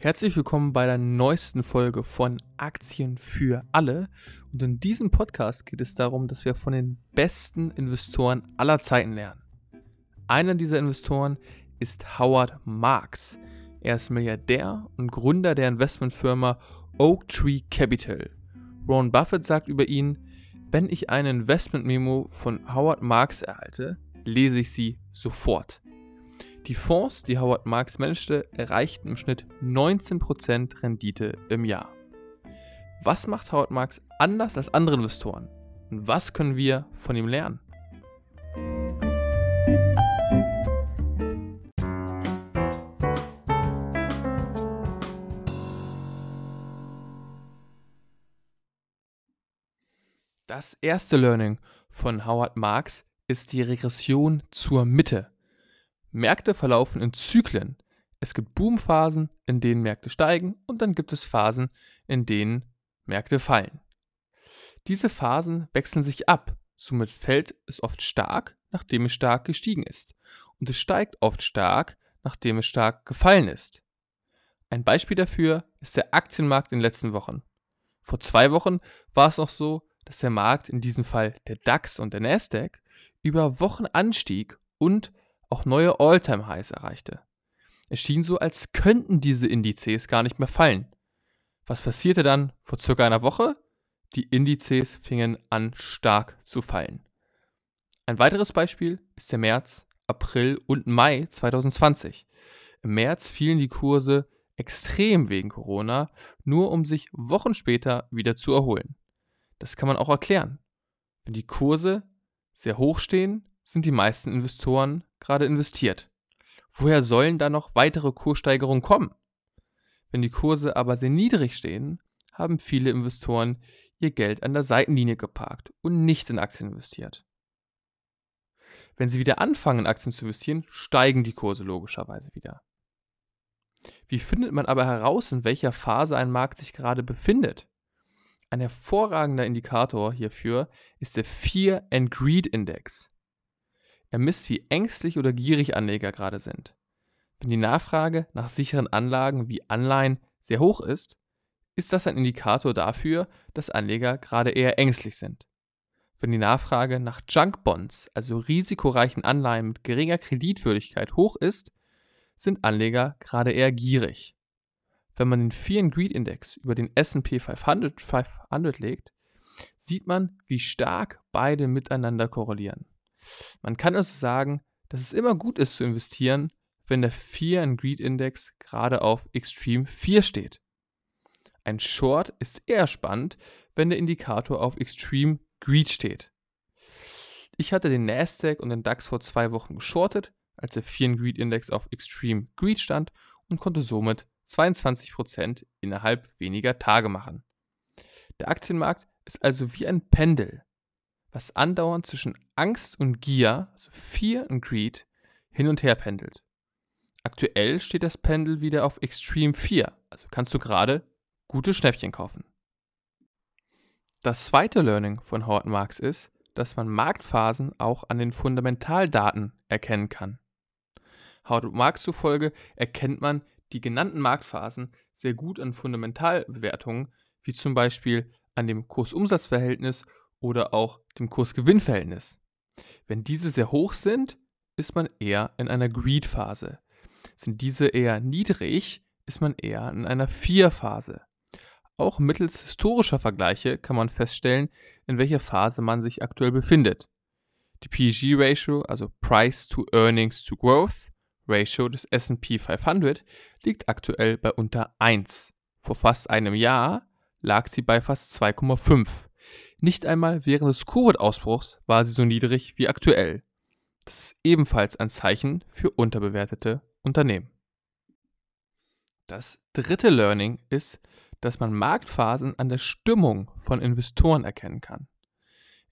Herzlich willkommen bei der neuesten Folge von Aktien für alle. Und in diesem Podcast geht es darum, dass wir von den besten Investoren aller Zeiten lernen. Einer dieser Investoren ist Howard Marks. Er ist Milliardär und Gründer der Investmentfirma Oak Tree Capital. Ron Buffett sagt über ihn, wenn ich eine Investment-Memo von Howard Marks erhalte, lese ich sie sofort. Die Fonds, die Howard Marks managte, erreichten im Schnitt 19% Rendite im Jahr. Was macht Howard Marks anders als andere Investoren? Und was können wir von ihm lernen? Das erste Learning von Howard Marks ist die Regression zur Mitte. Märkte verlaufen in Zyklen. Es gibt Boomphasen, in denen Märkte steigen und dann gibt es Phasen, in denen Märkte fallen. Diese Phasen wechseln sich ab, somit fällt es oft stark, nachdem es stark gestiegen ist und es steigt oft stark, nachdem es stark gefallen ist. Ein Beispiel dafür ist der Aktienmarkt in den letzten Wochen. Vor zwei Wochen war es noch so, dass der Markt, in diesem Fall der DAX und der Nasdaq, über Wochen anstieg und auch neue All-Time-Highs erreichte. Es schien so, als könnten diese Indizes gar nicht mehr fallen. Was passierte dann vor circa einer Woche? Die Indizes fingen an stark zu fallen. Ein weiteres Beispiel ist der März, April und Mai 2020. Im März fielen die Kurse extrem wegen Corona, nur um sich Wochen später wieder zu erholen. Das kann man auch erklären. Wenn die Kurse sehr hoch stehen, sind die meisten Investoren gerade investiert. Woher sollen da noch weitere Kurssteigerungen kommen? Wenn die Kurse aber sehr niedrig stehen, haben viele Investoren ihr Geld an der Seitenlinie geparkt und nicht in Aktien investiert. Wenn sie wieder anfangen, Aktien zu investieren, steigen die Kurse logischerweise wieder. Wie findet man aber heraus, in welcher Phase ein Markt sich gerade befindet? Ein hervorragender Indikator hierfür ist der Fear and Greed Index. Er misst, wie ängstlich oder gierig Anleger gerade sind. Wenn die Nachfrage nach sicheren Anlagen wie Anleihen sehr hoch ist, ist das ein Indikator dafür, dass Anleger gerade eher ängstlich sind. Wenn die Nachfrage nach Junk Bonds, also risikoreichen Anleihen mit geringer Kreditwürdigkeit, hoch ist, sind Anleger gerade eher gierig. Wenn man den Fear and Greed Index über den S&P 500, 500 legt, sieht man, wie stark beide miteinander korrelieren. Man kann also sagen, dass es immer gut ist zu investieren, wenn der Fear and Greed Index gerade auf Extreme 4 steht. Ein Short ist eher spannend, wenn der Indikator auf Extreme Greed steht. Ich hatte den Nasdaq und den DAX vor zwei Wochen geschortet, als der Fear and Greed Index auf Extreme Greed stand und konnte somit 22% innerhalb weniger Tage machen. Der Aktienmarkt ist also wie ein Pendel was andauernd zwischen Angst und Gier, also Fear und Greed, hin und her pendelt. Aktuell steht das Pendel wieder auf Extreme 4, also kannst du gerade gute Schnäppchen kaufen. Das zweite Learning von Howard Marks ist, dass man Marktphasen auch an den Fundamentaldaten erkennen kann. Howard Marks zufolge erkennt man die genannten Marktphasen sehr gut an Fundamentalbewertungen, wie zum Beispiel an dem Kursumsatzverhältnis oder auch dem Kurs-Gewinn-Verhältnis. Wenn diese sehr hoch sind, ist man eher in einer Greed-Phase. Sind diese eher niedrig, ist man eher in einer Fear-Phase. Auch mittels historischer Vergleiche kann man feststellen, in welcher Phase man sich aktuell befindet. Die PEG-Ratio, also Price to Earnings to Growth, Ratio des SP 500, liegt aktuell bei unter 1. Vor fast einem Jahr lag sie bei fast 2,5. Nicht einmal während des Covid-Ausbruchs war sie so niedrig wie aktuell. Das ist ebenfalls ein Zeichen für unterbewertete Unternehmen. Das dritte Learning ist, dass man Marktphasen an der Stimmung von Investoren erkennen kann.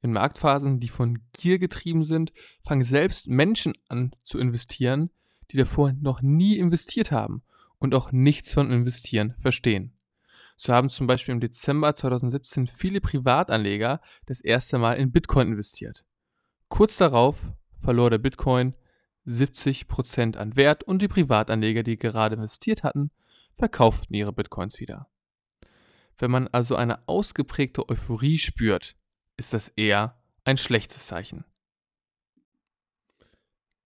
In Marktphasen, die von Gier getrieben sind, fangen selbst Menschen an zu investieren, die davor noch nie investiert haben und auch nichts von Investieren verstehen. So haben zum Beispiel im Dezember 2017 viele Privatanleger das erste Mal in Bitcoin investiert. Kurz darauf verlor der Bitcoin 70% an Wert und die Privatanleger, die gerade investiert hatten, verkauften ihre Bitcoins wieder. Wenn man also eine ausgeprägte Euphorie spürt, ist das eher ein schlechtes Zeichen.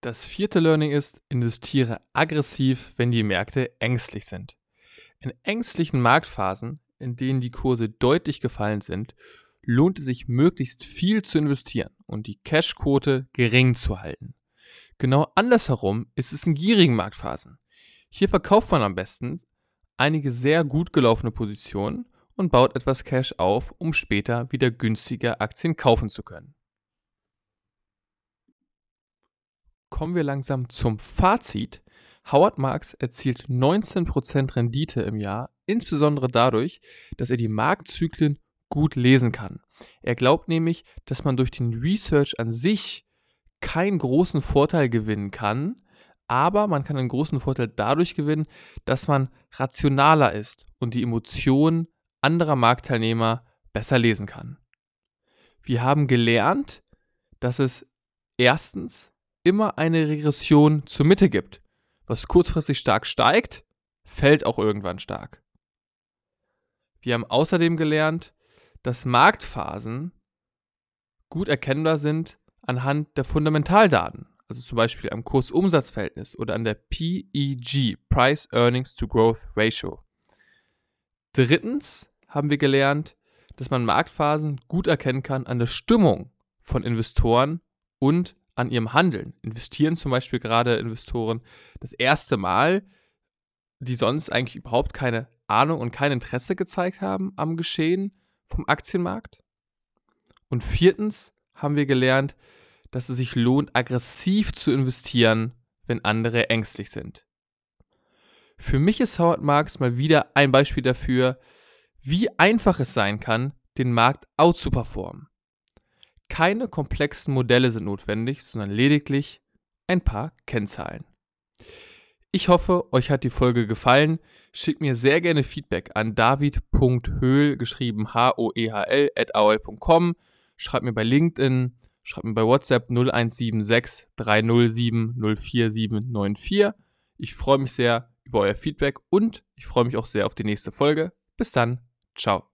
Das vierte Learning ist, investiere aggressiv, wenn die Märkte ängstlich sind. In ängstlichen Marktphasen, in denen die Kurse deutlich gefallen sind, lohnt es sich möglichst viel zu investieren und die Cashquote gering zu halten. Genau andersherum ist es in gierigen Marktphasen. Hier verkauft man am besten einige sehr gut gelaufene Positionen und baut etwas Cash auf, um später wieder günstiger Aktien kaufen zu können. Kommen wir langsam zum Fazit. Howard Marks erzielt 19% Rendite im Jahr, insbesondere dadurch, dass er die Marktzyklen gut lesen kann. Er glaubt nämlich, dass man durch den Research an sich keinen großen Vorteil gewinnen kann, aber man kann einen großen Vorteil dadurch gewinnen, dass man rationaler ist und die Emotionen anderer Marktteilnehmer besser lesen kann. Wir haben gelernt, dass es erstens immer eine Regression zur Mitte gibt. Was kurzfristig stark steigt, fällt auch irgendwann stark. Wir haben außerdem gelernt, dass Marktphasen gut erkennbar sind anhand der Fundamentaldaten, also zum Beispiel am Kursumsatzverhältnis oder an der PEG, Price Earnings to Growth Ratio. Drittens haben wir gelernt, dass man Marktphasen gut erkennen kann an der Stimmung von Investoren und an ihrem Handeln. Investieren zum Beispiel gerade Investoren das erste Mal, die sonst eigentlich überhaupt keine Ahnung und kein Interesse gezeigt haben am Geschehen vom Aktienmarkt. Und viertens haben wir gelernt, dass es sich lohnt, aggressiv zu investieren, wenn andere ängstlich sind. Für mich ist Howard Marks mal wieder ein Beispiel dafür, wie einfach es sein kann, den Markt outzuperformen. Keine komplexen Modelle sind notwendig, sondern lediglich ein paar Kennzahlen. Ich hoffe, euch hat die Folge gefallen. Schickt mir sehr gerne Feedback an david.höhl, geschrieben H-O-E-H-L, at aol.com. Schreibt mir bei LinkedIn, schreibt mir bei WhatsApp 0176 307 04794. Ich freue mich sehr über euer Feedback und ich freue mich auch sehr auf die nächste Folge. Bis dann. Ciao.